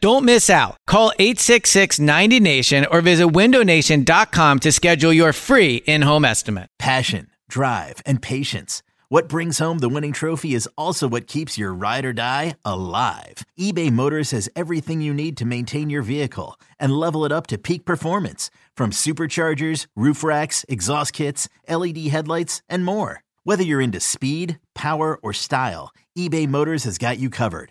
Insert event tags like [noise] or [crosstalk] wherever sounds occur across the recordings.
Don't miss out. Call 866 90 Nation or visit windownation.com to schedule your free in home estimate. Passion, drive, and patience. What brings home the winning trophy is also what keeps your ride or die alive. eBay Motors has everything you need to maintain your vehicle and level it up to peak performance from superchargers, roof racks, exhaust kits, LED headlights, and more. Whether you're into speed, power, or style, eBay Motors has got you covered.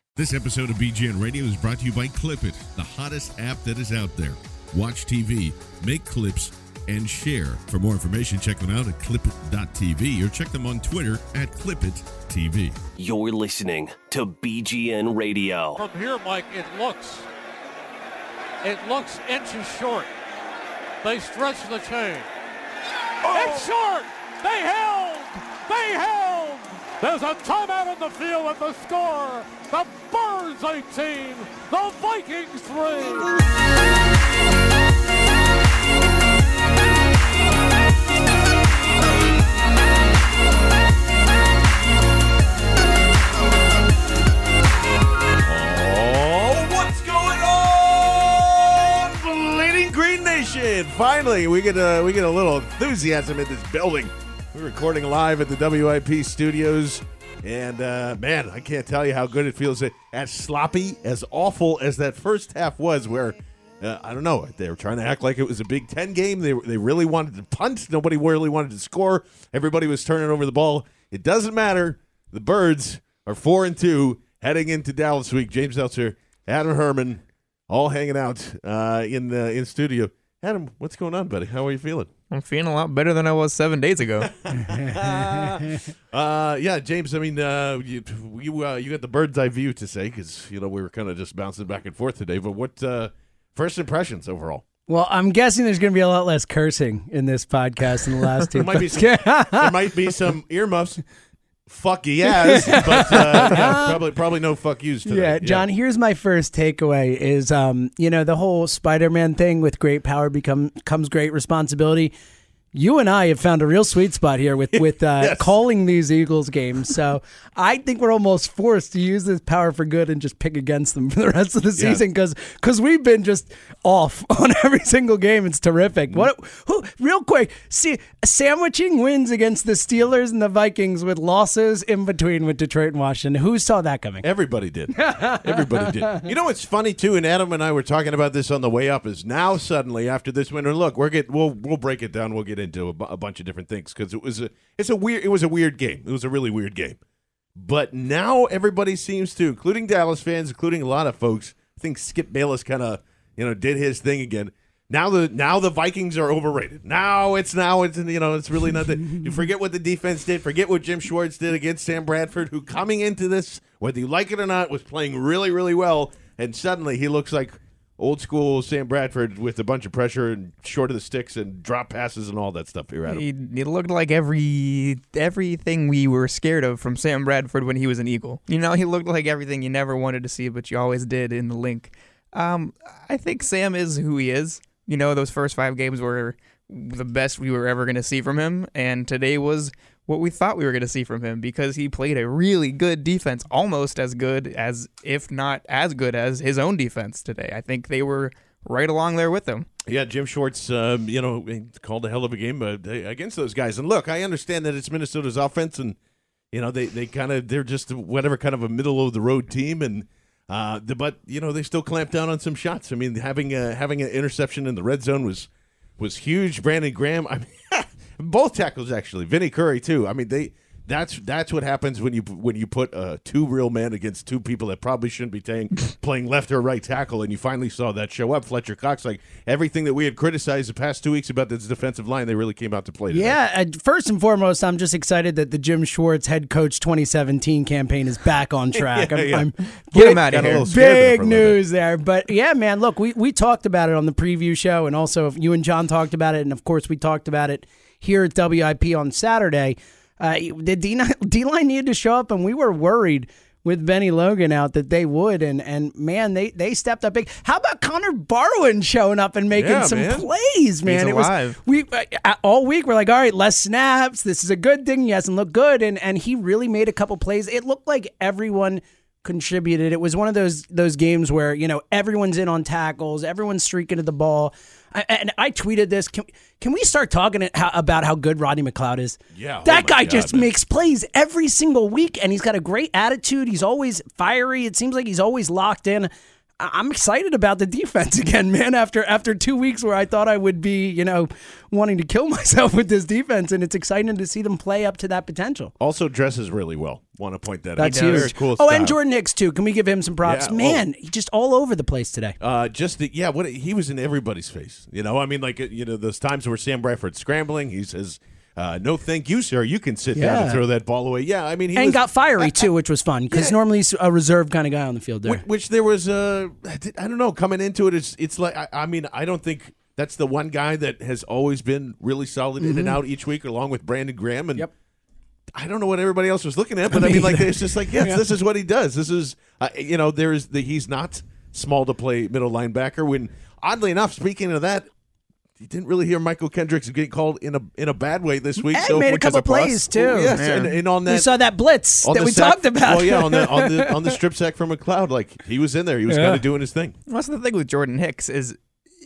This episode of BGN Radio is brought to you by Clipit, the hottest app that is out there. Watch TV, make clips, and share. For more information, check them out at clipit.tv or check them on Twitter at clipit.tv. You're listening to BGN Radio. From here, Mike, it looks, it looks inches short. They stretch the chain. Oh. It's short. They held. They held. There's a timeout on the field at the score. The Birds 18, the Vikings 3. Oh, what's going on, Bleeding Green Nation? Finally, we get a we get a little enthusiasm in this building. We're recording live at the WIP studios, and uh, man, I can't tell you how good it feels. As sloppy, as awful as that first half was, where uh, I don't know, they were trying to act like it was a Big Ten game. They they really wanted to punt. Nobody really wanted to score. Everybody was turning over the ball. It doesn't matter. The Birds are four and two heading into Dallas week. James Seltzer, Adam Herman, all hanging out uh, in the in studio. Adam, what's going on, buddy? How are you feeling? I'm feeling a lot better than I was seven days ago. [laughs] Uh, yeah, James. I mean, uh, you you, uh, you got the bird's eye view to say because you know we were kind of just bouncing back and forth today. But what uh, first impressions overall? Well, I'm guessing there's going to be a lot less cursing in this podcast than the last [laughs] two. There might be some, there might be some earmuffs. Fuck yes, [laughs] but uh, yeah, probably probably no fuck yous today. Yeah, John. Here's my first takeaway: is um, you know the whole Spider-Man thing with great power become comes great responsibility. You and I have found a real sweet spot here with with uh, [laughs] Yes. calling these Eagles games. So I think we're almost forced to use this power for good and just pick against them [laughs] for the rest of the Yeah. season because we've been just off [laughs] on every single game. It's terrific. What? Who? Real quick, see, sandwiching wins against the Steelers and the Vikings with losses in between with Detroit and Washington. Who saw that coming? Everybody did. Everybody did. You know what's funny too, and Adam and I were talking about this on the way up. Is now suddenly after this winter, look, we're get we'll we'll break it down. We'll get into a, bunch of different things because it was a it's a weird it was a weird game. It was a really weird game. But now everybody seems to, including Dallas fans, including a lot of folks, I think Skip Bayless kind of you know did his thing again. Now the now the Vikings are overrated. Now it's now it's you know it's really nothing. you forget what the defense did. Forget what Jim Schwartz did against Sam Bradford, who coming into this, whether you like it or not, was playing really really well, and suddenly he looks like old school Sam Bradford with a bunch of pressure and short of the sticks and drop passes and all that stuff. Here, he looked like every everything we were scared of from Sam Bradford when he was an Eagle. You know, he looked like everything you never wanted to see, but you always did in the link. Um, I think Sam is who he is. You know, those first five games were the best we were ever going to see from him, and today was what we thought we were going to see from him because he played a really good defense, almost as good as, if not as good as, his own defense today. I think they were right along there with him. Yeah, Jim Schwartz, um, you know, called a hell of a game uh, against those guys. And look, I understand that it's Minnesota's offense, and you know they they kind of they're just whatever kind of a middle of the road team, and Uh, the, but you know they still clamped down on some shots. I mean, having a, having an interception in the red zone was was huge. Brandon Graham, I mean, both tackles actually. Vinny Curry too. I mean, they that's that's what happens when you when you put uh, two real men against two people that probably shouldn't be playing [laughs] playing left or right tackle, and you finally saw that show up. Fletcher Cox, like everything that we had criticized the past two weeks about this defensive line, they really came out to play. Today. Yeah, uh, first and foremost, I'm just excited that the Jim Schwartz head coach 2017 campaign is back on [laughs] track. Yeah, I'm, yeah. I'm Get him out of here. little scared there big for a little bit. news there. But yeah, man, look, we, we talked about it on the preview show, and also you and John talked about it, and of course we talked about it here at WIP on Saturday. Uh, the D [laughs] line needed to show up, and we were worried with Bennie Logan out that they would, and and man, they they stepped up big. How about Connor Barwin showing up and making Yeah, some man. plays, man? it alive. was we uh, all week we're like, all right, less snaps. This is a good thing. He hasn't looked good, and and he really made a couple plays. It looked like everyone contributed. It was one of those those games where you know everyone's in on tackles, everyone's streaking to the ball. I, and I tweeted this. Can, can we start talking about how good Rodney McLeod is? Yeah, oh that my guy God, just man. makes plays every single week, and he's got a great attitude. He's always fiery. It seems like he's always locked in. I- I'm excited about the defense [laughs] again, man. After after two weeks where I thought I would be, you know, wanting to kill [laughs] myself with this defense, and it's exciting to see them play up to that potential. Also dresses really well. Want to point that That's out. Very huge. cool. oh, style. and Jordan Hicks too. Can we give him some props? Yeah, oh. Man, he's just all over the place today. Uh, just the, yeah, what he was in everybody's face. You know, I mean, like uh, you know, those times where Sam Bradford's scrambling, he says, uh, "No, thank you, sir. You can sit down and throw that ball away." Yeah, I mean, he and was, got fiery too, which was fun because Yeah. normally he's a reserve kind of guy on the field there. Which, which there was uh, I don't know coming into it. It's it's like I, I mean I don't think that's the one guy that has always been really solid in and out each week, along with Brandon Graham. And Mm-hmm. Yep. I don't know what everybody else was looking at, but I mean, like it's just like yes, this is what he does. This is uh, you know there's the he's not small to play middle linebacker. When oddly enough, speaking of that. You didn't really hear Mychal Kendricks get called in a in a bad way this week. And so made a which is couple plus. plays, too. Oh, yes, and, and on that we saw that blitz that we sack- talked about. Well, yeah, on the on the [laughs] on the strip sack from McLeod, like he was in there, he was Yeah. kind of doing his thing. That's the thing with Jordan Hicks is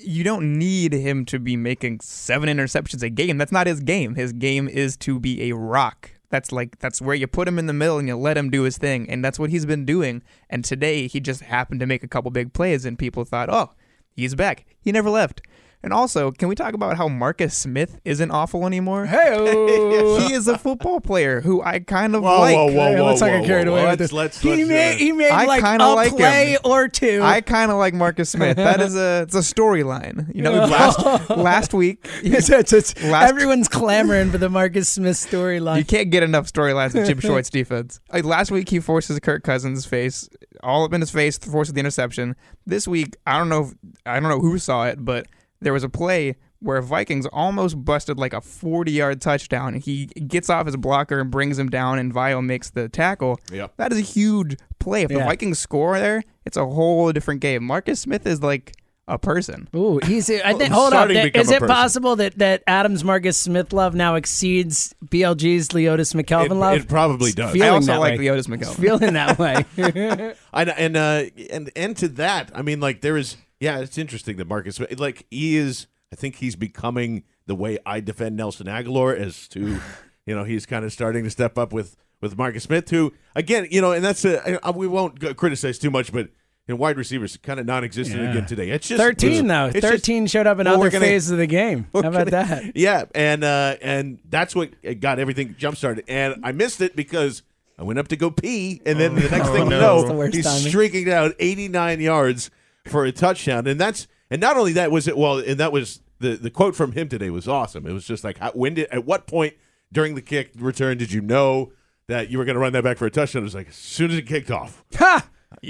you don't need him to be making seven interceptions a game. That's not his game. His game is to be a rock. That's like that's where you put him in the middle and you let him do his thing, and that's what he's been doing. And today he just happened to make a couple big plays, and people thought, "Oh, he's back." He never left. And also, can we talk about how Marcus Smith isn't awful anymore? Hey, [laughs] he is a football player who I kind of Whoa, like. whoa, whoa, Hey, let's not whoa, get carried away whoa. with this. Let's- he let's, made uh, he made I like a like him. play or two. I kind of like Marcus Smith. That is a it's a storyline. You know, [laughs] last last week [laughs] it's, it's, it's- Last- everyone's clamoring for the Marcus Smith storyline. you can't get enough storylines with Jim Schwartz's defense. Like last week, he forces Kirk Cousins' face all up in his face, forces the interception. This week, I don't know, if, I don't know who saw it, but there was a play where Vikings almost busted like a 40-yard touchdown. He gets off his blocker and brings him down, and Vio makes the tackle. Yep. That is a huge play. If the Vikings score there, it's a whole different game. Marcus Smith is like a person. Ooh, he's. I think. [laughs] Hold on. starting to become Is it person. possible that that Adams Marcus Smith love now exceeds BLG's Leotis McKelvin love? it probably does. Feeling I also that like way. Leotis McKelvin. Feeling that [laughs] way. I, and uh, and and to that, I mean, like there is, yeah, it's interesting that Marcus, like he is, I think he's becoming the way I defend Nelson Agholor as to, [laughs] you know, he's kind of starting to step up with with Marcus Smith, who again, you know, and that's a, we won't go criticize too much, but. You know, wide receivers kind of non-existent Yeah. again today. It's just Thirteen though. it's just- Thirteen showed up in Well, other gonna- phases of the game. How about gonna- that? [laughs] Yeah, and uh, and that's what got everything jump started. And I missed it because I went up to go pee, and then the next thing you no. The know, he's timing. streaking down 89 yards for a touchdown. And that's and not only that was it. Well, and that was the the quote from him today was awesome. It was just like, how, when did at what point during the kick return did you know that you were going to run that back for a touchdown? It was like as soon as it kicked off. Ha!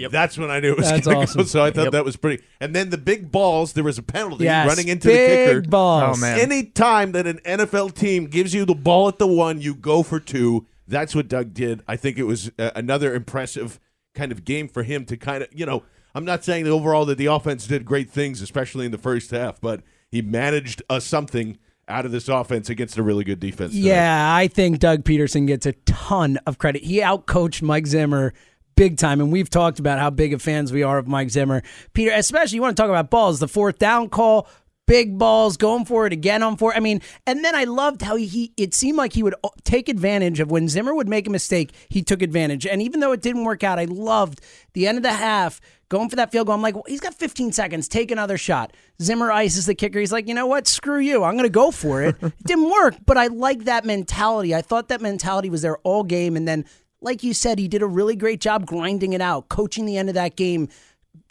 That's when I knew it was That's gonna go. awesome. So I thought Yep. that was pretty. And then the big balls, there was a penalty Yes. running into the kicker. Big balls. Oh, man. Any time that an NFL team gives you the ball at the one, you go for two. That's what Doug did. I think it was uh, another impressive kind of game for him to kind of, you know, I'm not saying that overall that the offense did great things, especially in the first half, but he managed uh, something out of this offense against a really good defense. tonight. Yeah, I think Doug Pederson gets a ton of credit. He outcoached Mike Zimmer big time, and we've talked about how big of fans we are of Mike Zimmer. Peter, especially you want to talk about balls, the fourth down call, big balls, going for it again on four. I mean, and then I loved how he. It seemed like he would uh, take advantage of when Zimmer would make a mistake. He took advantage, and even though it didn't work out, I loved the end of the half going for that field goal. I'm like, well, he's got 15 seconds. Take another shot. Zimmer ices the kicker. He's like, you know what? Screw you. I'm going to go for it. [laughs] it didn't work, but I like that mentality. I thought that mentality was there all game, and then. Like you said, he did a really great job grinding it out, coaching the end of that game,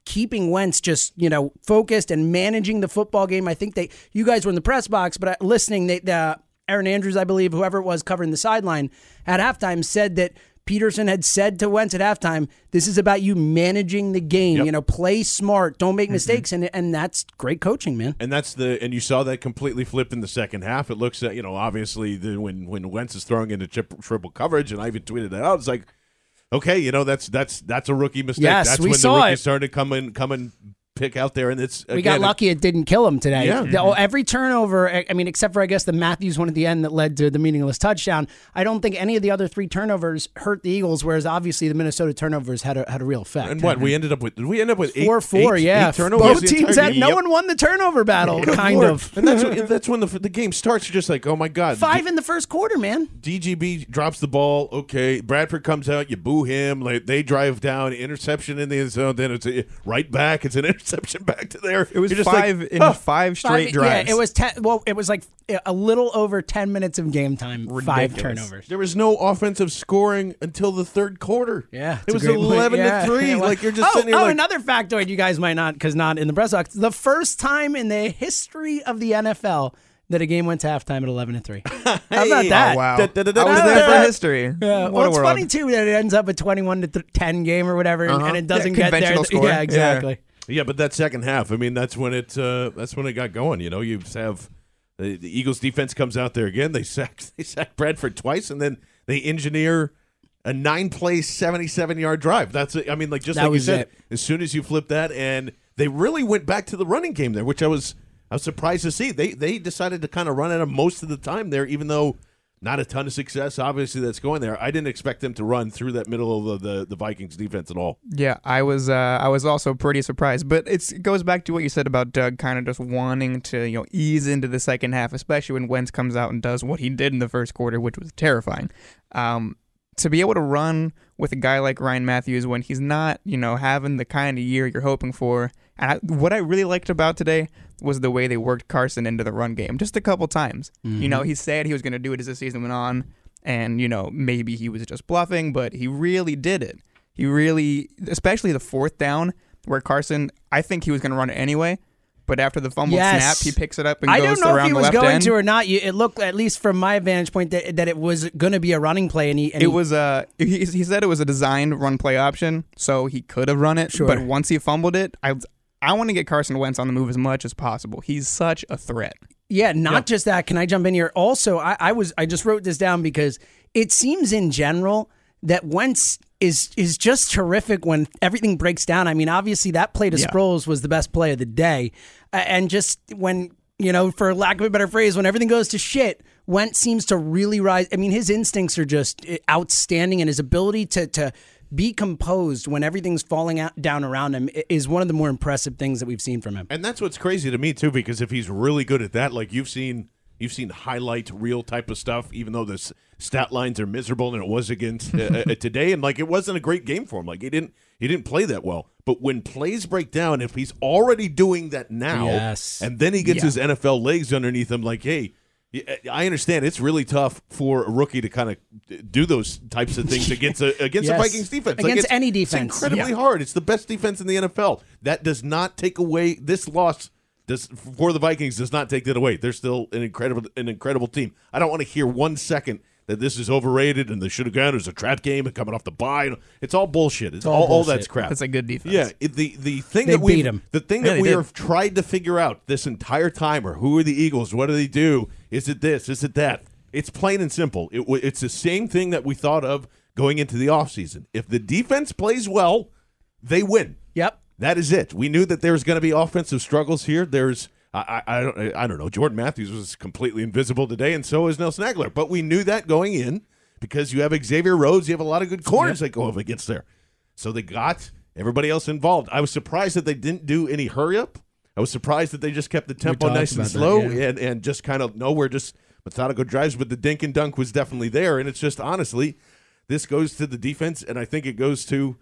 keeping Wentz just you know focused and managing the football game. I think they you guys were in the press box, but uh, listening, they, uh, Erin Andrews, I believe, whoever it was covering the sideline at halftime, said that Pederson had said to Wentz at halftime, "This is about you managing the game. Yep. You know, play smart, don't make mm-hmm. mistakes," and and that's great coaching, man. And that's the and you saw that completely flipped in the second half. It looks at you know obviously the, when when Wentz is throwing into triple, triple coverage, and I even tweeted that out. It's like, okay, you know that's that's that's a rookie mistake. Yes, that's we when saw the rookies it. started coming come in come and pick out there, and it's we got lucky it didn't kill him today. Yeah. The- oh, every turnover, I mean, except for I guess the Matthews one at the end that led to the meaningless touchdown. I don't think any of the other three turnovers hurt the Eagles, whereas obviously the Minnesota turnovers had a had a real effect. And what we ended up with? Did we end up with eight, Four four, eight- yeah. eight turnovers Both teams had game? no one won the turnover battle, kind Lord. of. and that's when, that's when the the game starts. You're just like, oh my god, Five in the first quarter, man. DGB drops the ball. Okay, Bradford comes out. You boo him. Like they drive down, interception in the end zone. Then it's a, right back. It's an interception back to there. It was You're just five like, in oh. five straight Five- drives. Yeah, it was ten. Well, it was like a little over ten minutes of game time. Five turnovers. There was no offensive scoring until the third quarter. Yeah, it was eleven Yeah. to three. [laughs] It was- Like you're just oh, sitting here oh, like, another factoid you guys might not, because not in the press box. The first time in the history of the NFL that a game went to halftime at eleven to three. [laughs] How about that? Oh, wow. Da- da- da- da- I was there for history. Yeah, well, it's world. funny too that it ends up a twenty-one to th- ten game or whatever, and, Uh-huh. and it doesn't Yeah, get there. conventional [laughs] score. Yeah, Yeah. exactly. Yeah, but that second half, I mean, that's when it uh, that's when it got going. You know, you have the, the Eagles defense comes out there again. They [laughs] sack they sack Bradford twice, and then they engineer a nine play, seventy seven yard drive. That's. I mean, like just That like you was said, it. as soon as you flip that, and they really went back to the running game there, which I was I was surprised to see. They they decided to kind of run at him most of the time there, even though. Not a ton of success, obviously, that's going there. I didn't expect them to run through that middle of the, the, the Vikings defense at all. Yeah, I was uh, I was also pretty surprised, but it goes back to what you said about Doug kind of just wanting to you know ease into the second half, especially when Wentz comes out and does what he did in the first quarter, which was terrifying. Um, to be able to run with a guy like Ryan Mathews when he's not you know having the kind of year you're hoping for, and I, what I really liked about today was the way they worked Carson into the run game just a couple times. You know, he said he was going to do it as the season went on, and you know maybe he was just bluffing, but he really did it. He really, especially the fourth down where Carson, I think he was going to run it anyway, but after the fumble Yes. snap, he picks it up and I goes don't know if he was going end. to or not. You, it looked, at least from my vantage point, that, that it was going to be a running play, and he. And it he- was uh he, he said it was a designed run play option, so he could have run it. Sure. But once he fumbled it, I I want to get Carson Wentz on the move as much as possible. He's such a threat. Yeah, not just that. Can I jump in here? Also, I, I was I just wrote this down because it seems in general that Wentz is is just terrific when everything breaks down. I mean, obviously that play to Yeah. Sproles was the best play of the day, and just when you know, for lack of a better phrase, when everything goes to shit, Wentz seems to really rise. I mean, his instincts are just eh, outstanding, and his ability to to be composed when everything's falling out, down around him is one of the more impressive things that we've seen from him. And that's what's crazy to me too, because if he's really good at that, like you've seen, you've seen highlight reel type of stuff, even though the stat lines are miserable, and it was against uh, uh, [laughs] today, and like it wasn't a great game for him. Like he didn't, he didn't play that well. But when plays break down, if he's already doing that now, Yes. and then he gets his NFL legs underneath him, like hey. I understand it's really tough for a rookie to kind of do those types of things against a, [laughs] against Yes. a Vikings defense. Against it's- any it's defense. incredibly hard. It's the best defense in the NFL. That does not take away this loss. Does for the Vikings does not take that away. They're still an incredible an incredible team. I don't want to hear one second that this is overrated and they should have gone. It was a trap game and coming off the bye. It's all bullshit. It's, all all, all bullshit. that's crap. That's a good defense. Yeah, it, the the thing They that we beat 'em. the thing Yeah, that they we did. have tried to figure out this entire time, or who are the Eagles? What do they do? Is it this? Is it that? It's plain and simple. It, it's the same thing that we thought of going into the offseason. If the defense plays well, they win. Yep. That is it. We knew that there was going to be offensive struggles here. There's I, I, I don't I don't know. Jordan Matthews was completely invisible today, and so is Nelson Agholor. But we knew that going in because you have Xavier Rhodes. You have a lot of good corners that go up against there. So they got everybody else involved. I was surprised that they didn't do any hurry up. I was surprised that they just kept the tempo nice and about that, slow yeah. and, and just kind of nowhere, just methodical drives. But the dink and dunk was definitely there. And it's just honestly, this goes to the defense, and I think it goes to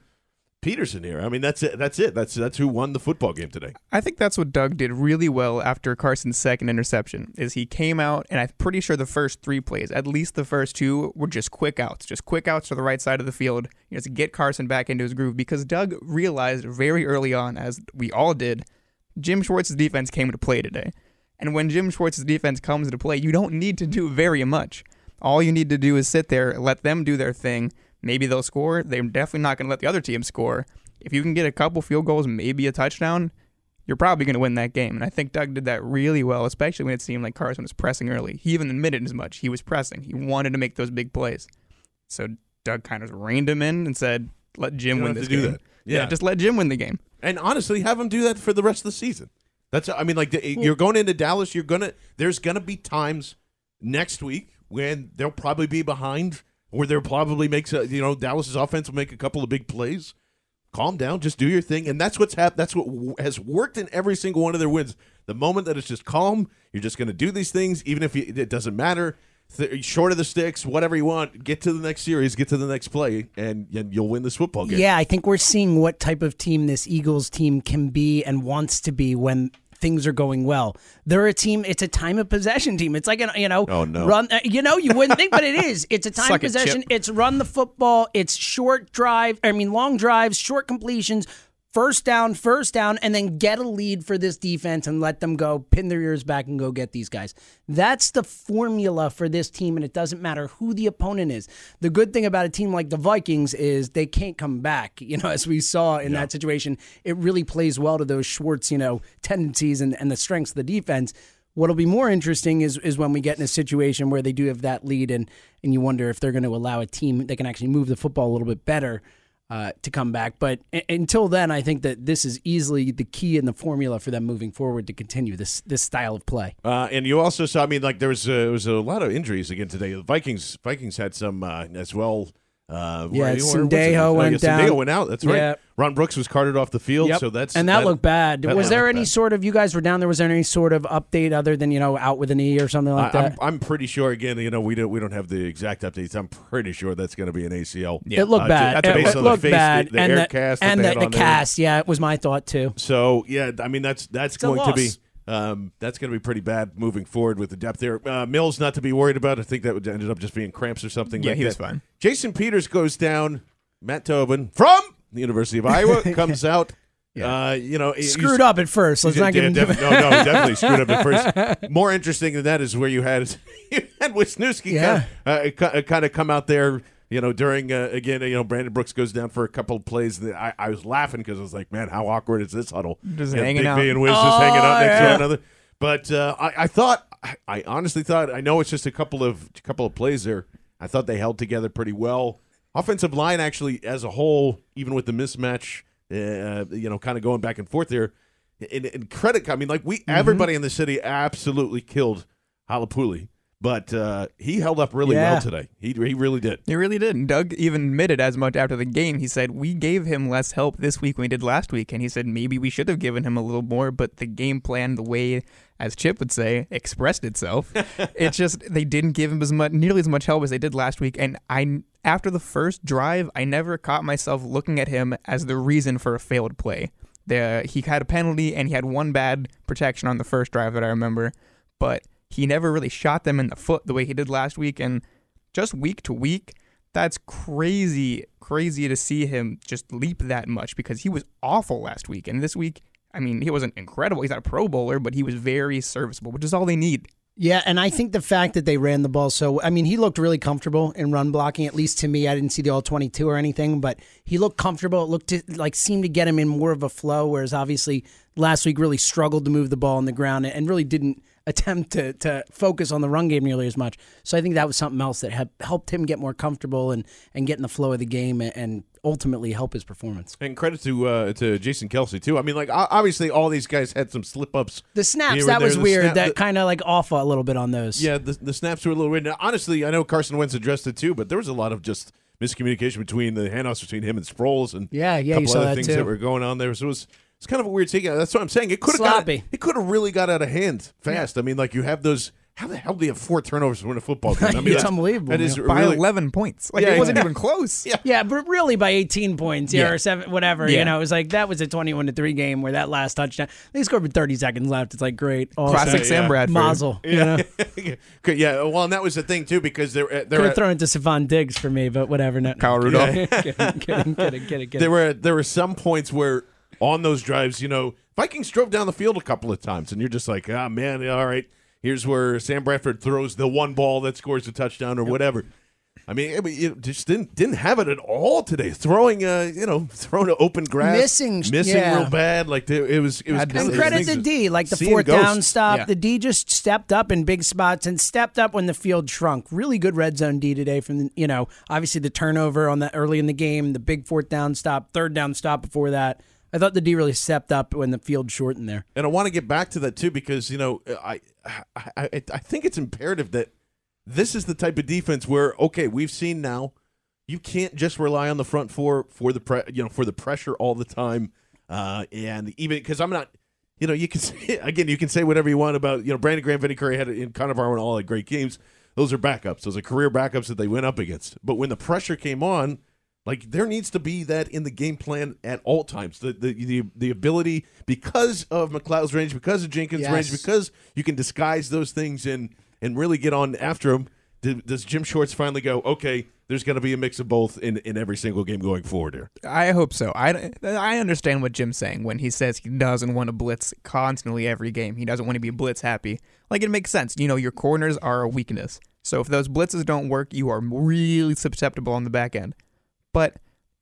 Pederson here. I mean, that's it. That's it. That's that's who won the football game today. I think that's what Doug did really well after Carson's second interception. Is he came out and I'm pretty sure the first three plays, at least the first two, were just quick outs, just quick outs to the right side of the field, you know, to get Carson back into his groove. Because Doug realized very early on, as we all did, Jim Schwartz's defense came to play today. And when Jim Schwartz's defense comes to play, you don't need to do very much. All you need to do is sit there, let them do their thing. Maybe they'll score. They're definitely not going to let the other team score. If you can get a couple field goals, maybe a touchdown, you're probably going to win that game. And I think Doug did that really well, especially when it seemed like Carson was pressing early. He even admitted as much. He was pressing. He wanted to make those big plays. So Doug kind of reined him in and said, "Let Jim win this have to do game." that. Yeah. Yeah. just let Jim win the game. And honestly, have him do that for the rest of the season. That's I mean, like you're going into Dallas. You're gonna there's gonna be times next week when they'll probably be behind, or they'll probably makes a, you know Dallas's offense will make a couple of big plays. Calm down, just do your thing, and that's what's hap- That's what has worked in every single one of their wins. The moment that it's just calm, you're just going to do these things, even if you, it doesn't matter. Th- short of the sticks, whatever you want, get to the next series, get to the next play, and, and you'll win this football game. Yeah, I think we're seeing what type of team this Eagles team can be and wants to be when things are going well. They're a team. It's a time of possession team. It's like an you know, Oh, no. run. uh, You know, you wouldn't think, but it is. [laughs] It's a time Suck of it, possession. It's run the football. It's short drive. I mean, long drives, short completions. First down, first down, and then get a lead for this defense and let them go, pin their ears back and go get these guys. That's the formula for this team, and it doesn't matter who the opponent is. The good thing about a team like the Vikings is they can't come back. [laughs] You know, as we saw in that situation, it really plays well to those Schwartz, you know, tendencies and, and the strengths of the defense. What'll be more interesting is is when we get in a situation where they do have that lead, and and you wonder if they're going to allow a team that can actually move the football a little bit better uh, to come back. But a- until then, I think that this is easily the key in the formula for them moving forward to continue this this style of play. Uh, and you also saw, I mean, like there was uh, there was a lot of injuries again today. The Vikings Vikings had some uh, as well. Uh, Yeah, where- what's it? Sendejo Oh, went yeah, Sendejo down. went out. That's right. Yeah. Ron Brooks was carted off the field. Yep. So that's and that, looked bad. that was there any bad. sort of you guys were down there? Was there any sort of update other than you know out with a knee or something like I, that? I'm, I'm pretty sure. Again, you know, we don't we don't have the exact updates. I'm pretty sure that's going to be an ACL. it looked Uh, bad. just It, based it on the face, bad. the, the and air the, cast and the, the on there. cast. Yeah, it was my thought too. So yeah, I mean that's that's a going to be loss. Um, that's going to be pretty bad moving forward with the depth there. Uh, Mills not to be worried about. I think that would ended up just being cramps or something. Yeah, like he was fine. Jason Peters goes down. Matt Tobin from the University of Iowa [laughs] comes out. Uh, you know, Screwed up at first. Let's not yeah, def- no, no, definitely screwed up at [laughs] first. More interesting than that is where you had [laughs] you had Wisniewski Yeah. kind, of, uh, kind of come out there. You know, during uh, again, you know, Brandon Brooks goes down for a couple of plays. And I, I was laughing because I was like, man, how awkward is this huddle? Just You know, hanging Big out. V and Wiz just hanging out next to yeah. one another. But uh, I, I thought, I, I honestly thought, I know it's just a couple of a couple of plays there. I thought they held together pretty well. Offensive line actually, as a whole, even with the mismatch, uh, you know, kind of going back and forth there. And, and credit, I mean, like we, everybody in the city absolutely killed Halapuli, but uh, he held up really Yeah. well today. He he really did. He really did. And Doug even admitted as much after the game. He said, We gave him less help this week than we did last week. And he said, maybe we should have given him a little more, but the game plan, the way, as Chip would say, expressed itself. [laughs] it's just, they didn't give him as much, nearly as much help as they did last week. And I, after the first drive, I never caught myself looking at him as the reason for a failed play. The, he had a penalty and he had one bad protection on the first drive that I remember, but he never really shot them in the foot the way he did last week. And just week to week, that's crazy, crazy to see him just leap that much because he was awful last week. And this week, I mean, he wasn't incredible. He's not a Pro Bowler, but he was very serviceable, which is all they need. Yeah, and I think the fact that they ran the ball so I mean, he looked really comfortable in run blocking. At least to me, I didn't see the all twenty two or anything, but he looked comfortable. It looked to, like seemed to get him in more of a flow. Whereas obviously last week really struggled to move the ball on the ground and really didn't attempt to to focus on the run game nearly as much. So I think that was something else that helped him get more comfortable and and get in the flow of the game and, and ultimately help his performance. And credit to uh, to Jason Kelce too. I mean, like obviously all these guys had some slip ups. The snaps that there. was The weird. snap- that kind of like off a little bit on those. Yeah, the, the snaps were a little weird. Now, honestly, I know Carson Wentz addressed it too, but there was a lot of just miscommunication between the handoffs between him and Sproles and Yeah, yeah, a couple other that things too. that were going on there. So it was It's kind of a weird thing. That's what I'm saying. It could have Sloppy. got it could have really got out of hand fast. I mean, like you have those. How the hell do you have four turnovers to win a football game? I mean, [laughs] It's unbelievable, That is man. by really, 11 points. Like Yeah, it wasn't yeah. even close. Yeah. Yeah, but really by 18 points, yeah, Yeah. or seven, whatever. Yeah. You know, it was like that was a 21 to three game where that last touchdown they scored with 30 seconds left. It's like great, awesome. Classic Yeah, Sam yeah. Bradford. Mazel. You know, [laughs] yeah. Well, and that was the thing too because they're uh, they're have thrown it to Stefon Diggs for me, but whatever. No, Kyle Rudolph. [laughs] kidding, kidding, kidding, kidding, kidding. there were there were some points where on those drives, you know, Vikings drove down the field a couple of times, and you're just like, ah, man, all right. Here's where Sam Bradford throws the one ball that scores a touchdown or whatever. I mean, it, it just didn't didn't have it at all today. Throwing, uh, you know, throwing to open grass, Missing- missing yeah. real bad. Like it it was, it was. Kind And of say credit things to D, like the fourth ghosts. down stop. Yeah. The D just stepped up in big spots and stepped up when the field shrunk. Really good red zone D today from the, you know, obviously the turnover on that early in the game, the big fourth down stop, third down stop before that. I thought the D really stepped up when the field shortened there. And I want to get back to that too because you know I, I I I think it's imperative that this is the type of defense where okay we've seen now you can't just rely on the front four for the pre, you know for the pressure all the time. Uh, and even because I'm not you know you can [laughs] say again you can say whatever you want about you know Brandon Graham Vinny Curry had in Connor Barwin all had great games. Those are backups. Those are career backups that they went up against. But when the pressure came on like there needs to be that in the game plan at all times. The the the, the ability because of McLeod's range, because of Jenkins' range, because you can disguise those things and and really get on after them. Does Jim Schwartz finally go? Okay, there's going to be a mix of both in, in every single game going forward here. I hope so. I, I understand what Jim's saying when he says he doesn't want to blitz constantly every game. He doesn't want to be blitz happy. Like, it makes sense. You know, your corners are a weakness. So if those blitzes don't work, you are really susceptible on the back end. But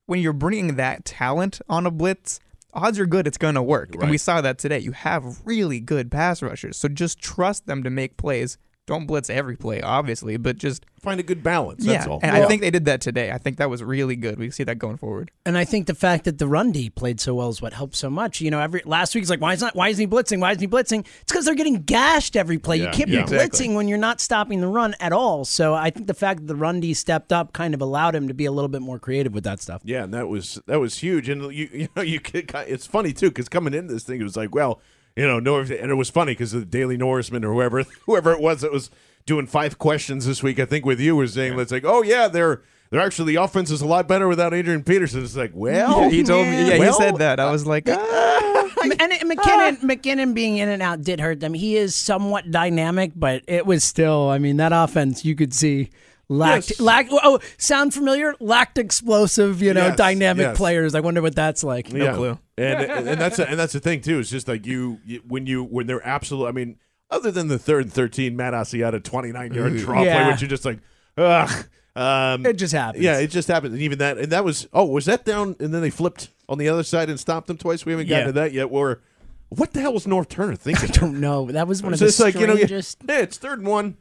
when you're bringing that talent on a blitz, odds are good it's going to work. And we saw that today. You have really good pass rushers. So just trust them to make plays. Don't blitz every play, obviously, but just Find a good balance. yeah. That's all. And I think they did that today. I think that was really good. We see that going forward. And I think the fact that the run D played so well is what helped so much. You know, every last week's like, why is not? Why isn't he blitzing? Why isn't he blitzing? It's because they're getting gashed every play. Yeah, you can't yeah. be Exactly. blitzing when you're not stopping the run at all. So I think the fact that the run D stepped up kind of allowed him to be a little bit more creative with that stuff. Yeah, and that was that was huge. And you [laughs] you know you could, it's funny too because coming into this thing it was like well you know Norris and it was funny because the Daily Norseman or whoever [laughs] whoever it was that was doing five questions this week I think with you was saying it's like oh yeah they're they're actually the offense is a lot better without Adrian Peterson. It's like well he told me. Yeah, well, he said that. I was like, ah. and and McKinnon, McKinnon being in and out did hurt them. He is somewhat dynamic, but it was still. I mean, that offense you could see lacked Yes. lacked. Oh, sound familiar? Lacked explosive, you know, Yes, dynamic yes. players. I wonder what that's like. No clue. [laughs] And and that's and that's the thing too. It's just like you, you when you when they're absolute. I mean, other than the third and thirteen, Matt Asiata twenty nine yard drop Yeah. play, which you're just like, ugh. Um, It just happens. Yeah, it just happened. And even that, and that was, oh, was that down? And then they flipped on the other side and stopped them twice. We haven't gotten Yeah. to that yet. Or what the hell was Norv Turner thinking? I don't know. That was one of It's the just like you know, yeah, yeah, it's third and one.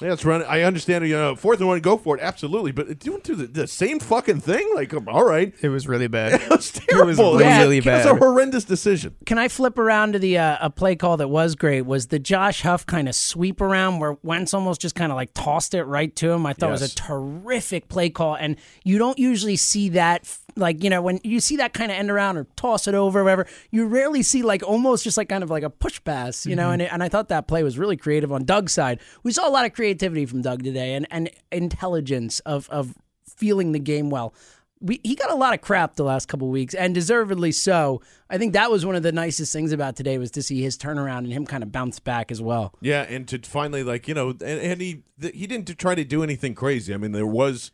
Yeah, it's running. I understand. You know, fourth and one, go for it, absolutely. But doing to the, the same fucking thing, like, all right, it was really bad. [laughs] it was terrible. really bad. it was a horrendous decision. Can I flip around to the uh, a play call that was great? Was the Josh Huff kind of sweep around where Wentz almost just kind of like tossed it right to him? I thought it was a terrific play call, and you don't usually see that. Like you know, when you see that kind of end around or toss it over, or whatever, you rarely see like almost just like kind of like a push pass, you know. Mm-hmm. And it, and I thought that play was really creative on Doug's side. We saw a lot of creativity from Doug today, and and intelligence of of feeling the game well. We, he got a lot of crap the last couple weeks, and deservedly so. I think that was one of the nicest things about today was to see his turnaround and him kind of bounce back as well. Yeah, and to finally like you know, and, and he th- he didn't try to do anything crazy. I mean, there was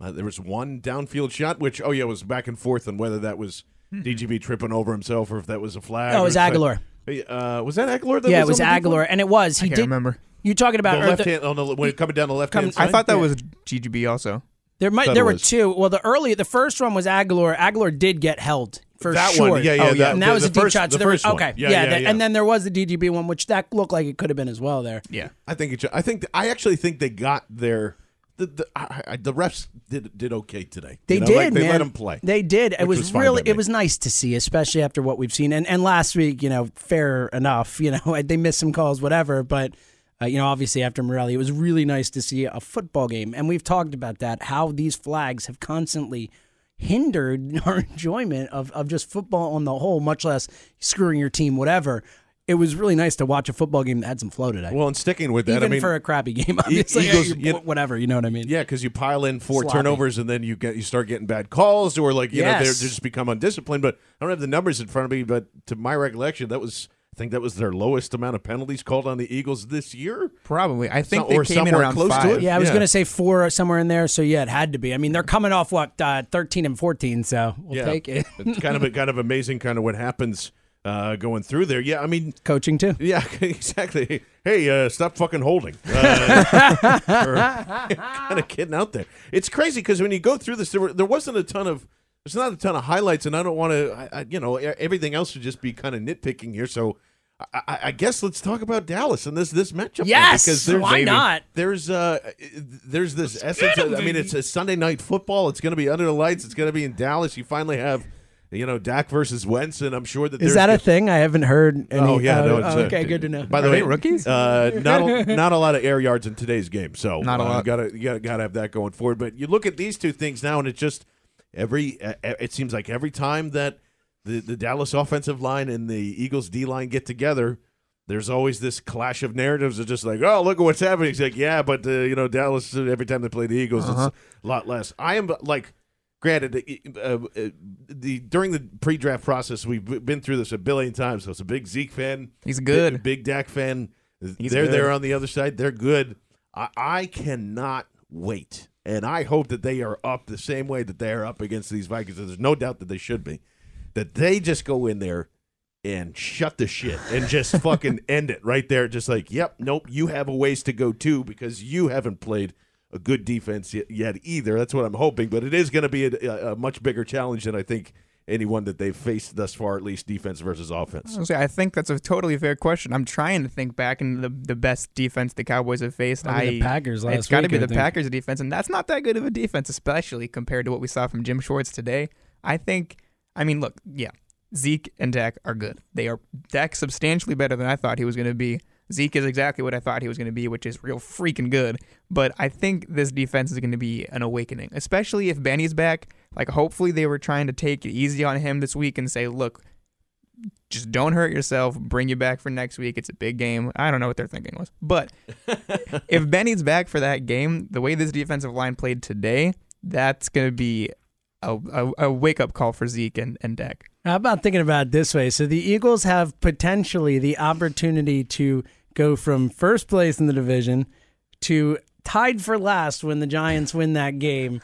uh, there was one downfield shot, which oh yeah, was back and forth on whether that was DGB tripping over himself or if that was a flag. Oh, it was if- Agholor. Uh, was that Agholor? That yeah, it was was on the deep Agholor, and it was. He I can't did. remember. You talking about The left the- hand on the when coming down the left Come- hand Side? I thought that Yeah. was DGB also. There might there were was. two. Well, the early the first one was Agholor. Agholor did get held for That sure. one, yeah, yeah, Oh, yeah. that- and that the- was the a deep first- shot. So the there was first one. okay, yeah, yeah, yeah, that- yeah. and then there was the DGB one, which that looked like it could have been as well there. Yeah. I think it. should- I think I actually think they got their the the, I, I, the refs did did okay today. They You know, did, like, they man. let them play. They did. It was, was really, it was nice to see, especially after what we've seen. And and last week, you know, fair enough. You know, [laughs] they missed some calls, whatever. But uh, you know, obviously after Morelli, it was really nice to see a football game. And we've talked about that. How these flags have constantly hindered [laughs] our enjoyment of, of just football on the whole, much less screwing your team, whatever. It was really nice to watch a football game that had some flow today. Well, and sticking with that, Even I mean, for a crappy game, [laughs] obviously, Eagles- you're- whatever, you know what I mean? Yeah, because you pile in four Sloppy. turnovers and then you get you start getting bad calls or like you know they're, Yes. they just become undisciplined. But I don't have the numbers in front of me, but to my recollection, that was I think that was their lowest amount of penalties called on the Eagles this year. Probably. I think So- they or came in around close to five. it. Yeah, I was Yeah. going to say four or somewhere in there. So yeah, it had to be. I mean, they're coming off what uh, thirteen and fourteen, so we'll yeah, take it. it's kind of kind of amazing, kind of what happens uh, going through there. Yeah, I mean, Coaching too. Yeah, [laughs] exactly. Hey, uh, stop fucking holding. Uh, [laughs] kind of getting out there. It's crazy because when you go through this, there, were, there wasn't a ton of. There's not a ton of highlights, and I don't want to. I, I, you know, e- everything else would just be kind of nitpicking here. So, I, I, I guess let's talk about Dallas and this this matchup. then, Yes, because there's, why not? There's uh, there's this essence. Of, I mean, it's a Sunday night football. It's going to be under the lights. It's going to be in Dallas. You finally have. You know, Dak versus Wentz, and I'm sure that Is that a thing? I haven't heard. Any, Oh yeah, uh, no. It's, oh, uh, okay, good to know. By the Are way, rookies? Uh, not a, [laughs] not a lot of air yards in today's game, so Not a uh, lot. You gotta you gotta, gotta have that going forward. But you look at these two things now, and it's just every. Uh, it seems like every time that the the Dallas offensive line and the Eagles D line get together. There's always this clash of narratives of just like, oh, look at what's happening. It's like, yeah, but uh, you know, Dallas uh, every time they play the Eagles, Uh-huh. it's a lot less. I am like, granted, uh, uh, the during the pre-draft process, we've been through this a billion times. So it's a big Zeke fan. He's good. Big, big Dak fan. He's They're good. there on the other side. They're good. I, I cannot wait, and I hope that they are up the same way that they are up against these Vikings. There's no doubt that they should be. That they just go in there and shut the shit and just [laughs] fucking end it right there. Just like, yep, nope, you have a ways to go too because you haven't played a good defense yet, yet either. That's what I'm hoping, but it is going to be a, a much bigger challenge than I think anyone that they've faced thus far, at least defense versus offense. I say, I think that's a totally fair question. I'm trying to think back in the the best defense the Cowboys have faced. I, the Packers last It's got to be I the think. Packers defense, and that's not that good of a defense, especially compared to what we saw from Jim Schwartz today. I think. I mean, look, yeah, Zeke and Dak are good. They are Dak substantially better than I thought he was going to be. Zeke is exactly what I thought he was going to be, which is real freaking good. But I think this defense is going to be an awakening, especially if Bennie's back. Like, hopefully, they were trying to take it easy on him this week and say, look, just don't hurt yourself. Bring you back for next week. It's a big game. I don't know what their thinking was. But [laughs] if Bennie's back for that game, the way this defensive line played today, that's going to be a, a, a wake up call for Zeke and, and Dak. How about thinking about it this way? So the Eagles have potentially the opportunity to go from first place in the division to tied for last when the Giants win that game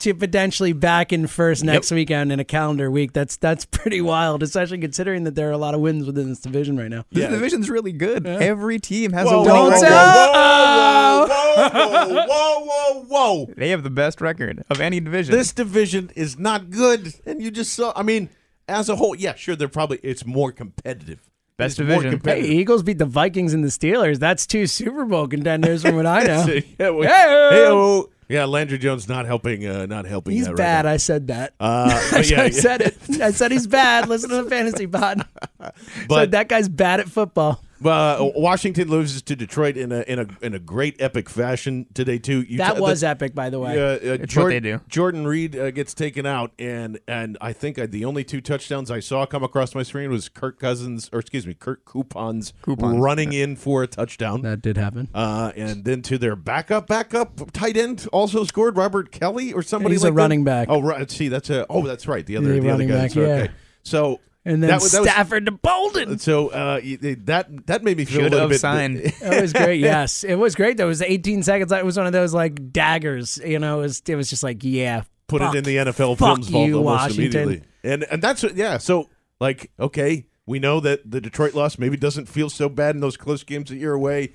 to potentially back in first next weekend in a calendar week. That's that's pretty wild, especially considering that there are a lot of wins within this division right now. This division's really good. Every team has Whoa, a whoa, winning whoa, record. whoa, whoa, whoa, whoa, whoa, whoa. They have the best record of any division. This division is not good, and you just saw. I mean, as a whole, yeah, sure, they're probably it's more competitive. Best It's more division. Hey. Eagles beat the Vikings and the Steelers. That's two Super Bowl contenders from what I [laughs] know. yeah, we- Hey-o. hey-o. yeah, Landry Jones not helping, uh, not helping. He's that right bad. now. I said that. Uh, [laughs] but yeah, I yeah. said it. I said he's bad. [laughs] Listen to the fantasy pod. But- so that guy's bad at football. Uh, Washington loses to Detroit in a in a in a great epic fashion today too. You That t- was the- epic, by the way. Uh, uh, It's what Jordan, they do. Jordan Reed uh, gets taken out, and and I think the only two touchdowns I saw come across my screen was Kirk Cousins, or excuse me, Kirk Coupons, Coupons, running in for a touchdown. That did happen. Uh, and then to their backup, backup tight end also scored Robert Kelley or somebody. He's a like that. running back. Oh, right. See, that's a. Oh, that's right. The other, The the, other running guy. back, yeah. Okay. So And then that was, that was- Stafford to Boldin. so uh, that that made me feel a Should little have bit. signed. [laughs] It was great. Yes, it was great. Though it was 18 seconds. It was one of those like daggers. You know, it was it was just like yeah. put fuck, it in the NFL fuck films vault you, almost Washington. immediately. And and that's yeah. So like okay, we know that the Detroit loss maybe doesn't feel so bad in those close games that you're away.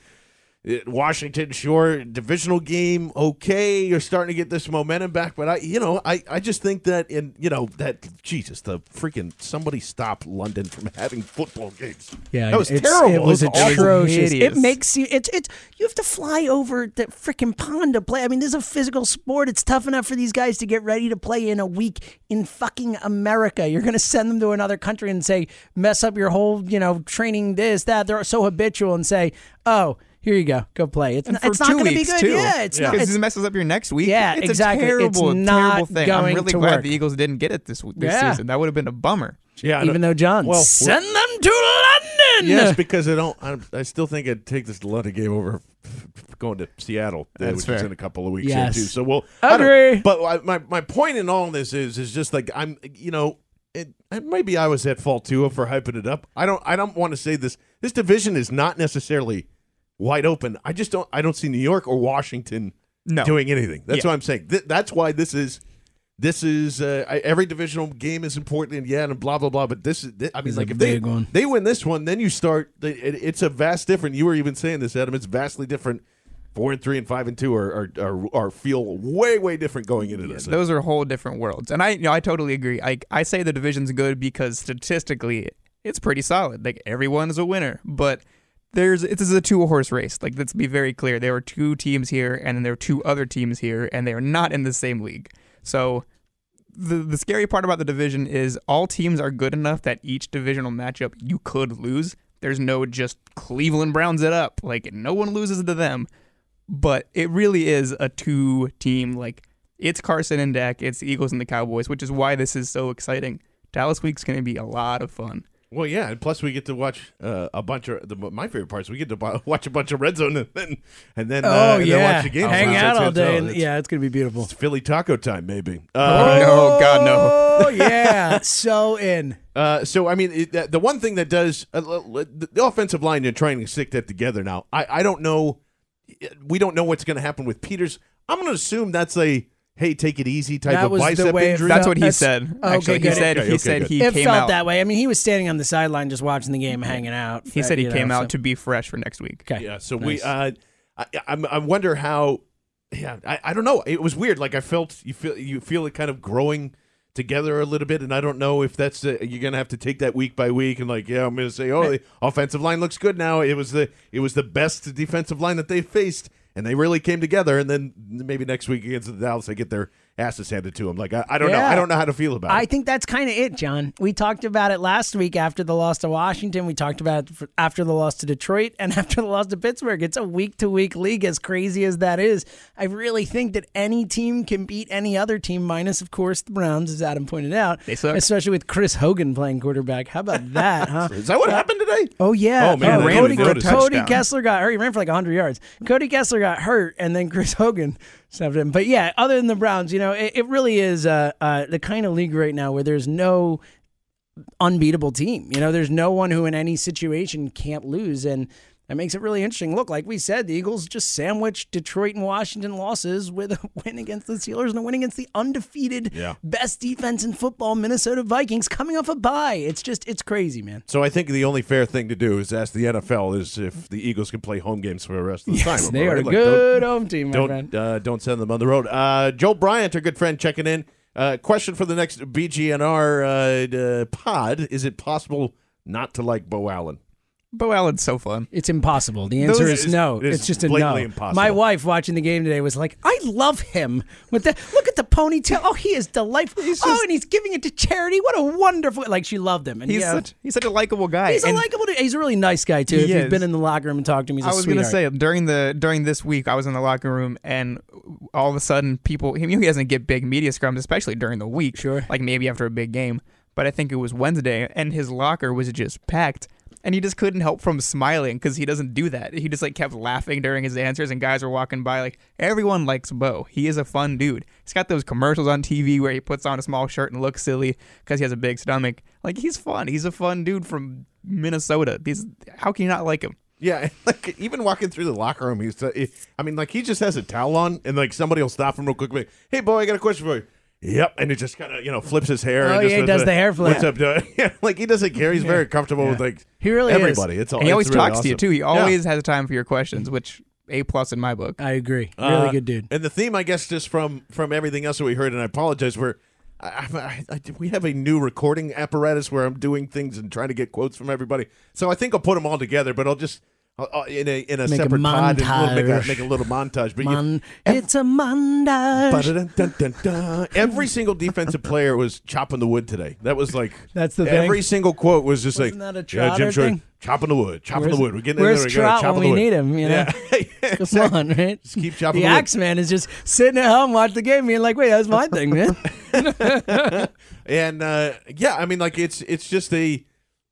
It- Washington, sure, divisional game, okay. You're starting to get this momentum back, but I, you know, I, I just think that in, you know, that Jesus, the freaking somebody stop London from [laughs] having football games. Yeah, that was it's- terrible. It was awful. atrocious. It makes you. It's it's you have to fly over the freaking pond to play. I mean, this is a physical sport. It's tough enough for these guys to get ready to play in a week in fucking America. You're gonna send them to another country and say mess up your whole you know training this that. They're so habitual and say, oh. Here you go. Go play. It's, And not, it's not going to be good. too. Yeah, it's not. because It's, it messes up your next week. Yeah, it's exactly. A It's terrible, not terrible thing. I'm really to glad work. the Eagles didn't get it this this Yeah. season. That would have been a bummer. Yeah, even though John well, send them to London. Yes, because I don't. I, I still think I'd take this London game over going to Seattle, uh, That's which fair. is in a couple of weeks Yes. too. So we'll I Agree. But I, my my point in all this is is just like I'm, you know, it, it maybe I was at fault too for hyping it up. I don't I don't want to say this. This division is not necessarily wide open. I just don't. I don't see New York or Washington No. doing anything. That's Yeah. what I'm saying. Th- that's why this is. This is uh, I, every divisional game is important, and yeah, and blah blah blah. But this is, thi- I mean, This is like if they big one. they win this one, then you start. the- It, it's a vast different. You were even saying this, Adam. It's vastly different. Four and three and five and two are are, are, are feel way way different going into this. Those are whole different worlds, and I, you know, I totally agree. I, I say the division's good because statistically, it's pretty solid. Like everyone is a winner, but there's it is a two horse race. Like let's be very clear. There are two teams here, and then there are two other teams here, and they are not in the same league. So the the scary part about the division is all teams are good enough that each divisional matchup you could lose. There's no just Cleveland Browns it up. Like no one loses to them. But it really is a two team like it's Carson and Dak, it's the Eagles and the Cowboys, which is why this is so exciting. Dallas week's going to be a lot of fun. Well, yeah, and plus we get to watch uh, a bunch of the, my favorite parts. We get to bu- [laughs] watch a bunch of red zone and then and then uh, Oh and then yeah, watch the game. hang So out all day. oh, and, it's- yeah, it's gonna be beautiful. It's Philly taco time, maybe. Oh, Uh, no, God, no. Oh [laughs] yeah, so in. Uh, so I mean, it, the- the one thing that does uh, l- l- the the offensive line, you're trying to stick that together now. I, I don't know. We don't know what's going to happen with Peters. I'm going to assume that's a hey, take it easy type That of was the bicep way it injury. That's what he that's- said. okay, Actually, he good. said Okay, he okay, said good. he It came felt out. that way. I mean, he was standing on the sideline just watching the game, hanging out. He said he you came out so- to be fresh for next week. Okay. Yeah. So we, uh, I, I, I wonder how. Yeah, I, I don't know. It was weird. Like I felt you feel you feel it kind of growing together a little bit, and I don't know if that's uh, you're gonna have to take that week by week and like yeah, I'm gonna say oh the offensive line looks good now. It was the it was the best defensive line that they faced. And they really came together, and then maybe next week against the Dallas, they get their asses handed to him. Like I, I don't know, I don't know how to feel about I it. think that's kind of it, John. We talked about it last week after the loss to Washington. We talked about it after the loss to Detroit and [laughs] after the loss to Pittsburgh. It's a week to week league, as crazy as that is. I really think that any team can beat any other team, minus, of course, the Browns, as Adam pointed out. They suck. Especially with Chris Hogan playing quarterback. How about [laughs] that, huh? Is that what happened today? Oh yeah. Oh, man, oh, I Cody, Cody, Kessler got hurt. He ran for like 100 yards. Cody Kessler got hurt, and then Chris Hogan in. But yeah, other than the Browns, you know, it, it really is uh, uh, the kind of league right now where there's no unbeatable team. You know, there's no one who in any situation can't lose, and that makes it really interesting. Look, like we said, the Eagles just sandwiched Detroit and Washington losses with a [laughs] win against the Steelers and a win against the undefeated Yeah. best defense in football, Minnesota Vikings, coming off a bye. It's just it's crazy, man. So I think the only fair thing to do is ask the NFL is if the Eagles can play home games for the rest of the Yes, time. they are a Like, good home team, my don't uh, don't send them on the road. Uh, Joe Bryant, our good friend, checking in. Uh, question for the next BGNR uh, uh, pod: Is it possible not to like Beau Allen? Beau Allen's so fun. It's impossible. The answer Those- is no. it is It's just a no. blatantly impossible. My wife watching the game today was like, "I love him with the look at the ponytail. Oh, he is delightful. oh, and he's giving it to charity. What a wonderful like. She loved him. And He's yeah, such he's such a likable guy. he's a And likable. dude. He's a really nice guy too. He if you've is. been in the locker room and talked to him, he's a I was gonna say during the during this week, I was in the locker room, and all of a sudden, people he, he doesn't get big media scrums, especially during the week. Sure. like maybe after a big game. But I think it was Wednesday, and his locker was just packed, and he just couldn't help from smiling because he doesn't do that. He just like kept laughing during his answers, and guys were walking by like everyone likes Beau. He is a fun dude. He's got those commercials on TV where he puts on a small shirt and looks silly because he has a big stomach. Like he's fun. He's a fun dude from Minnesota. These how can you not like him? Yeah, [laughs] like even walking through the locker room, he's. Uh, I mean, like he just has a towel on, and like somebody will stop him real quick. Like, hey, boy, I got a question for you. Yep, and it just kind of you know flips his hair. Oh, and just yeah, he does does the hair flip. What's up, dude? Yeah, like he doesn't care. He's very comfortable with like He really is. everybody. It's all. And he always really talks to you too. He Yeah. always has time for your questions, which a plus in my book. I agree. Really Uh, good dude. And the theme, I guess, just from from everything else that we heard, and I apologize for. I, I, I, we have a new recording apparatus where I'm doing things and trying to get quotes from everybody. So I think I'll put them all together, but I'll just uh, uh, in a in a Make a separate pod and we'll make a, montage. make a little montage. But you, Mon- it's a montage. Every single defensive player was chopping the wood today. That was like [laughs] That's the every thing? single quote was just Wasn't like that a yeah, Jim thing? chopping the wood, chopping Where's- the wood. We're getting where's in there. we gotta Trout chop when we need him, you know? Yeah. [laughs] Come on, right? Just keep chopping The the. Axeman is just sitting at home, watch the game, being like, "Wait, that's my thing, man." [laughs] and uh, yeah, I mean, like it's it's just a,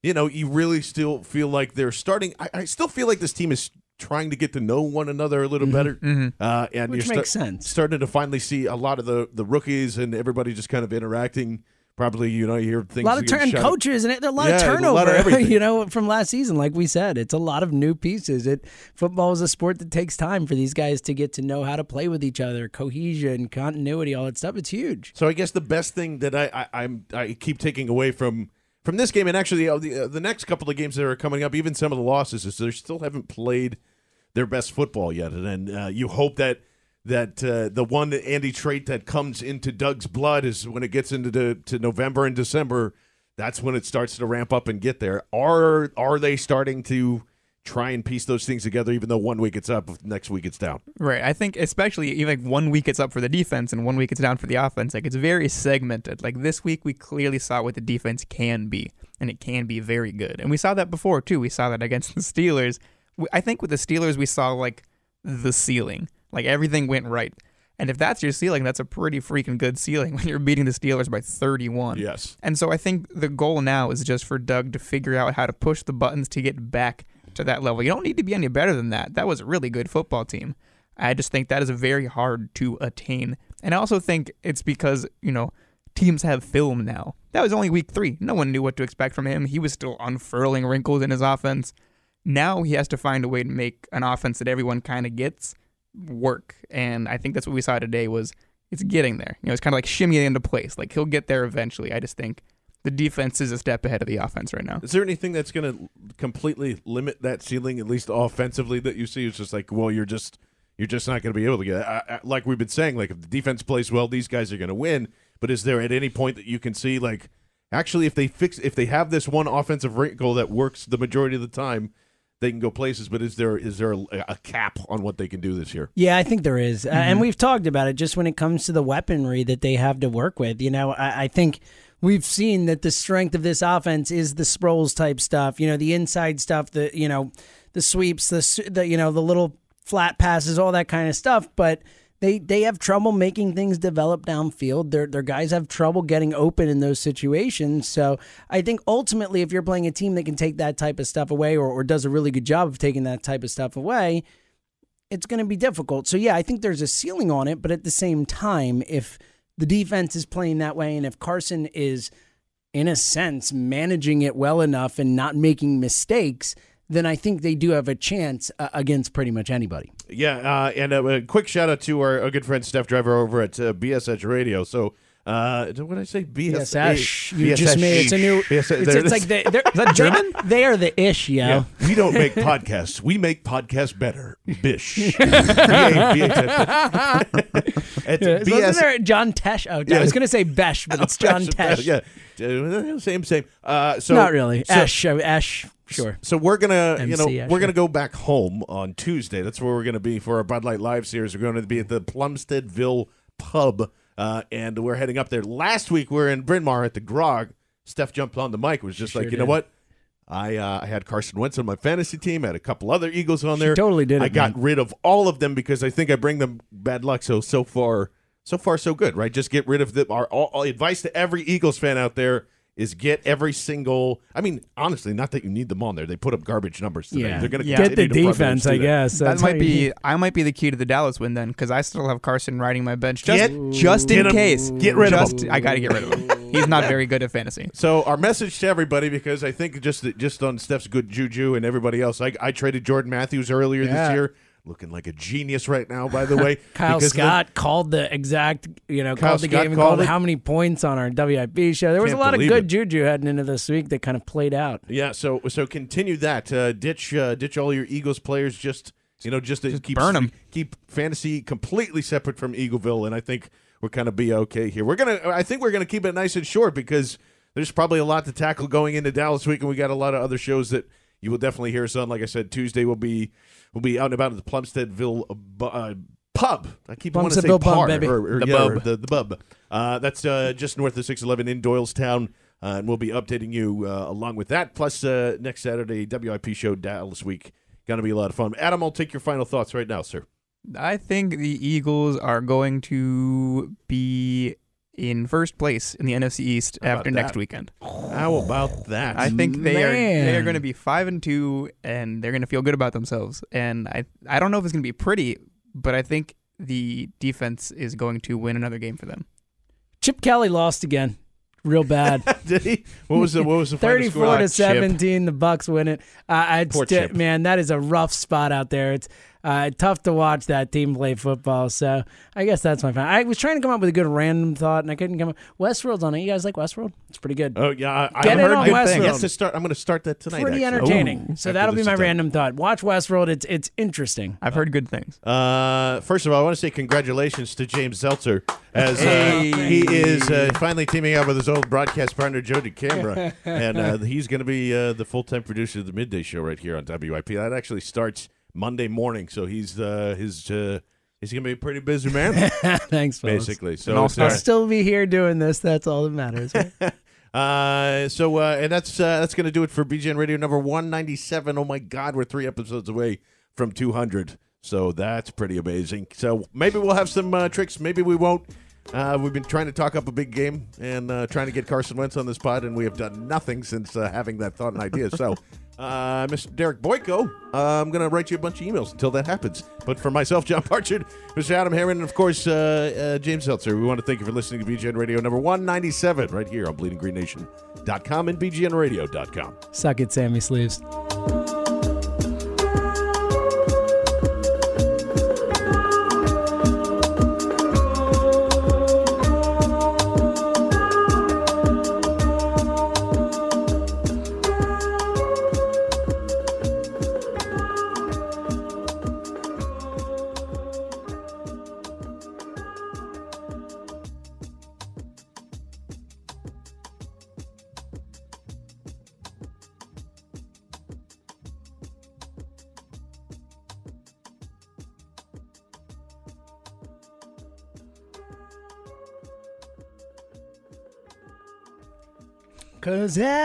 you know, you really still feel like they're starting. I, I still feel like this team is trying to get to know one another a little better, uh, and Which you're makes sense. Starting to finally see a lot of the the rookies and everybody just kind of interacting. Probably, you know, you hear things. a lot of turn coaches and a lot Yeah, of a turnover. lot of [laughs] you know, from last season, like we said, it's a lot of new pieces. It football is a sport that takes time for these guys to get to know how to play with each other, cohesion, continuity, all that stuff. It's huge. So I guess the best thing that I, I I'm I keep taking away from from this game, and actually uh, the uh, the next couple of games that are coming up, even some of the losses, is they still haven't played their best football yet, and then uh, you hope that that uh, the one Andy trait that comes into Doug's blood is when it gets into the, to November and December. That's when it starts to ramp up and get there. Are are they starting to try and piece those things together? Even though one week it's up, next week it's down. Right. I think especially even like one week it's up for the defense and one week it's down for the offense. Like it's very segmented. Like this week we clearly saw what the defense can be, and it can be very good. And we saw that before too. We saw that against the Steelers. I think with the Steelers we saw like the ceiling. Like everything went right. And if that's your ceiling, that's a pretty freaking good ceiling [laughs] when you're beating the Steelers by 31. Yes. And so I think the goal now is just for Doug to figure out how to push the buttons to get back to that level. You don't need to be any better than that. That was a really good football team. I just think that is very hard to attain. And I also think it's because, you know, teams have film now. That was only week three. No one knew what to expect from him. He was still unfurling wrinkles in his offense. Now he has to find a way to make an offense that everyone kind of gets work. And I think that's what we saw today was it's getting there. You know, it's kind of like shimmying into place. Like he'll get there eventually. I just think the defense is a step ahead of the offense right now. Is there anything that's going to completely limit that ceiling, at least offensively, that you see? It's just like, well, you're just you're just not going to be able to get. I, I, like we've been saying, like if the defense plays well, these guys are going to win. But is there at any point that you can see, like, actually, if they fix, if they have this one offensive wrinkle that works the majority of the time, they can go places. But is there is there a, a cap on what they can do this year? Yeah, I think there is. Uh, and we've talked about it just when it comes to the weaponry that they have to work with. You know, I, I think we've seen that the strength of this offense is the Sproles type stuff, you know, the inside stuff, the, you know, the sweeps, the, the you know, the little flat passes, all that kind of stuff. But they, they have trouble making things develop downfield. Their, their guys have trouble getting open in those situations. So I think ultimately, if you're playing a team that can take that type of stuff away or, or does a really good job of taking that type of stuff away, it's going to be difficult. So yeah, I think there's a ceiling on it, but at the same time, if the defense is playing that way and if Carson is in a sense managing it well enough and not making mistakes, then I think they do have a chance uh, against pretty much anybody. Yeah, uh, and a, a quick shout out to our, good friend Steph Driver over at uh, BSH Radio. So, uh, what did I say? BS, BSH. You just made it's a new. BSH. It's, it's like they, they're, [laughs] that German? They, they are the ish, yo. Yeah. We don't make [laughs] podcasts. We make podcasts better. Bish. [laughs] It's Yeah, BS. isn't there John Tesh? Oh, I was going to say Besh, but it's John Tesh. Yeah. Same, same. Uh, so Not really. So, Ash, uh, Ash, sure. so we're gonna, you know, yeah, we're gonna go back home on Tuesday. That's where we're gonna be for our Bud Light Live series. We're going to be at the Plumsteadville Pub, uh, and we're heading up there. Last week we are in Bryn Mawr at the Grog. Steph jumped on the mic. Was just Sure like, you know what? I uh, I had Carson Wentz on my fantasy team. I had a couple other Eagles on there. totally did I it, got man. rid of all of them because I think I bring them bad luck. So so far, so far so good, right? Just get rid of the our all, all advice to every Eagles fan out there is get every single. I mean, honestly, not that you need them on there. They put up garbage numbers today. Yeah. They're going to Get the defense, I guess. That That's might be. I might be the key to the Dallas win then, because I still have Carson riding my bench just Get- just get in him- case. get rid of him. I got to get rid of him. He's not very good at fantasy. [laughs] So our message to everybody, because I think just just on Steph's good juju and everybody else, I, I traded Jordan Matthews earlier Yeah. this year, looking like a genius right now. By the [laughs] way, Kyle because of the- Scott called the exact, you know, Kyle called the Scott game and called called how many points on our WIP show. There was a lot of good it. juju heading into this week that kind of played out. Yeah, so so continue that. Uh, ditch uh, ditch all your Eagles players. Just you know, just, to keep burn 'em. Keep fantasy completely separate from Eagleville, and I think we're gonna be okay here. We're gonna. I think we're gonna keep it nice and short because there's probably a lot to tackle going into Dallas week, and we got a lot of other shows that you will definitely hear us on. Like I said, Tuesday will be we'll be out and about at the Plumsteadville uh, uh, pub. I keep wanting to say pub, bar baby. or, or- The yeah, bub. the the bub. Uh, that's uh, just north of 611 in Doylestown. Uh, and we'll be updating you uh, along with that. Plus, uh, next Saturday, WIP show Dallas week. Going to be a lot of fun. Adam, I'll take your final thoughts right now, sir. I think the Eagles are going to be in first place in the NFC East How after next that? weekend. How about that? I think they are they are going to be five and two, and they're going to feel good about themselves. And I I don't know if it's going to be pretty, but I think the defense is going to win another game for them. Chip Kelly lost again, real bad. [laughs] Did he? What was the what was the? Thirty-four Ah, to Chip. seventeen, the Bucks win it. Uh, I'd Poor sti- Chip. man, that is a rough spot out there. It's uh, tough to watch that team play football. So I guess that's my final. I was trying to come up with a good random thought, and I couldn't come up. Westworld's on it. You guys like Westworld? It's pretty good. Oh yeah, I, Get I it heard on good Westworld. things. Yes, to start. I'm going to start that tonight. pretty actually. entertaining. Ooh. so After that'll be my random thought. Watch Westworld. It's it's interesting. I've heard good things. Uh, first of all, I want to say congratulations to James Seltzer as uh, Hey. he is uh, finally teaming up with his old broadcast partner Joe DeCamara, [laughs] and uh, he's going to be uh, the full time producer of the midday show right here on WIP. That actually starts Monday morning, so he's uh, his uh, he's going to be a pretty busy man, [laughs] Thanks, folks. basically. So And it's, I'll uh, still be here doing this. That's all that matters. right? [laughs] Uh, so uh, and that's uh, that's gonna do it for BGN Radio number one ninety seven. Oh my God, we're three episodes away from two hundred. So that's pretty amazing. So maybe we'll have some uh, tricks. Maybe we won't. Uh, we've been trying to talk up a big game and uh, trying to get Carson Wentz on this pod, and we have done nothing since uh, having that thought and idea. So, [laughs] uh, Mr. Derek Boyko, uh, I'm going to write you a bunch of emails until that happens. But for myself, John Barchard, Mr. Adam Herron, and of course, uh, uh, James Seltzer, we want to thank you for listening to BGN Radio number 197 right here on BleedingGreenNation.com and BGNRadio.com. Suck it, Sammy Sleeves.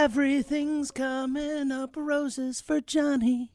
Everything's coming up roses for Johnny.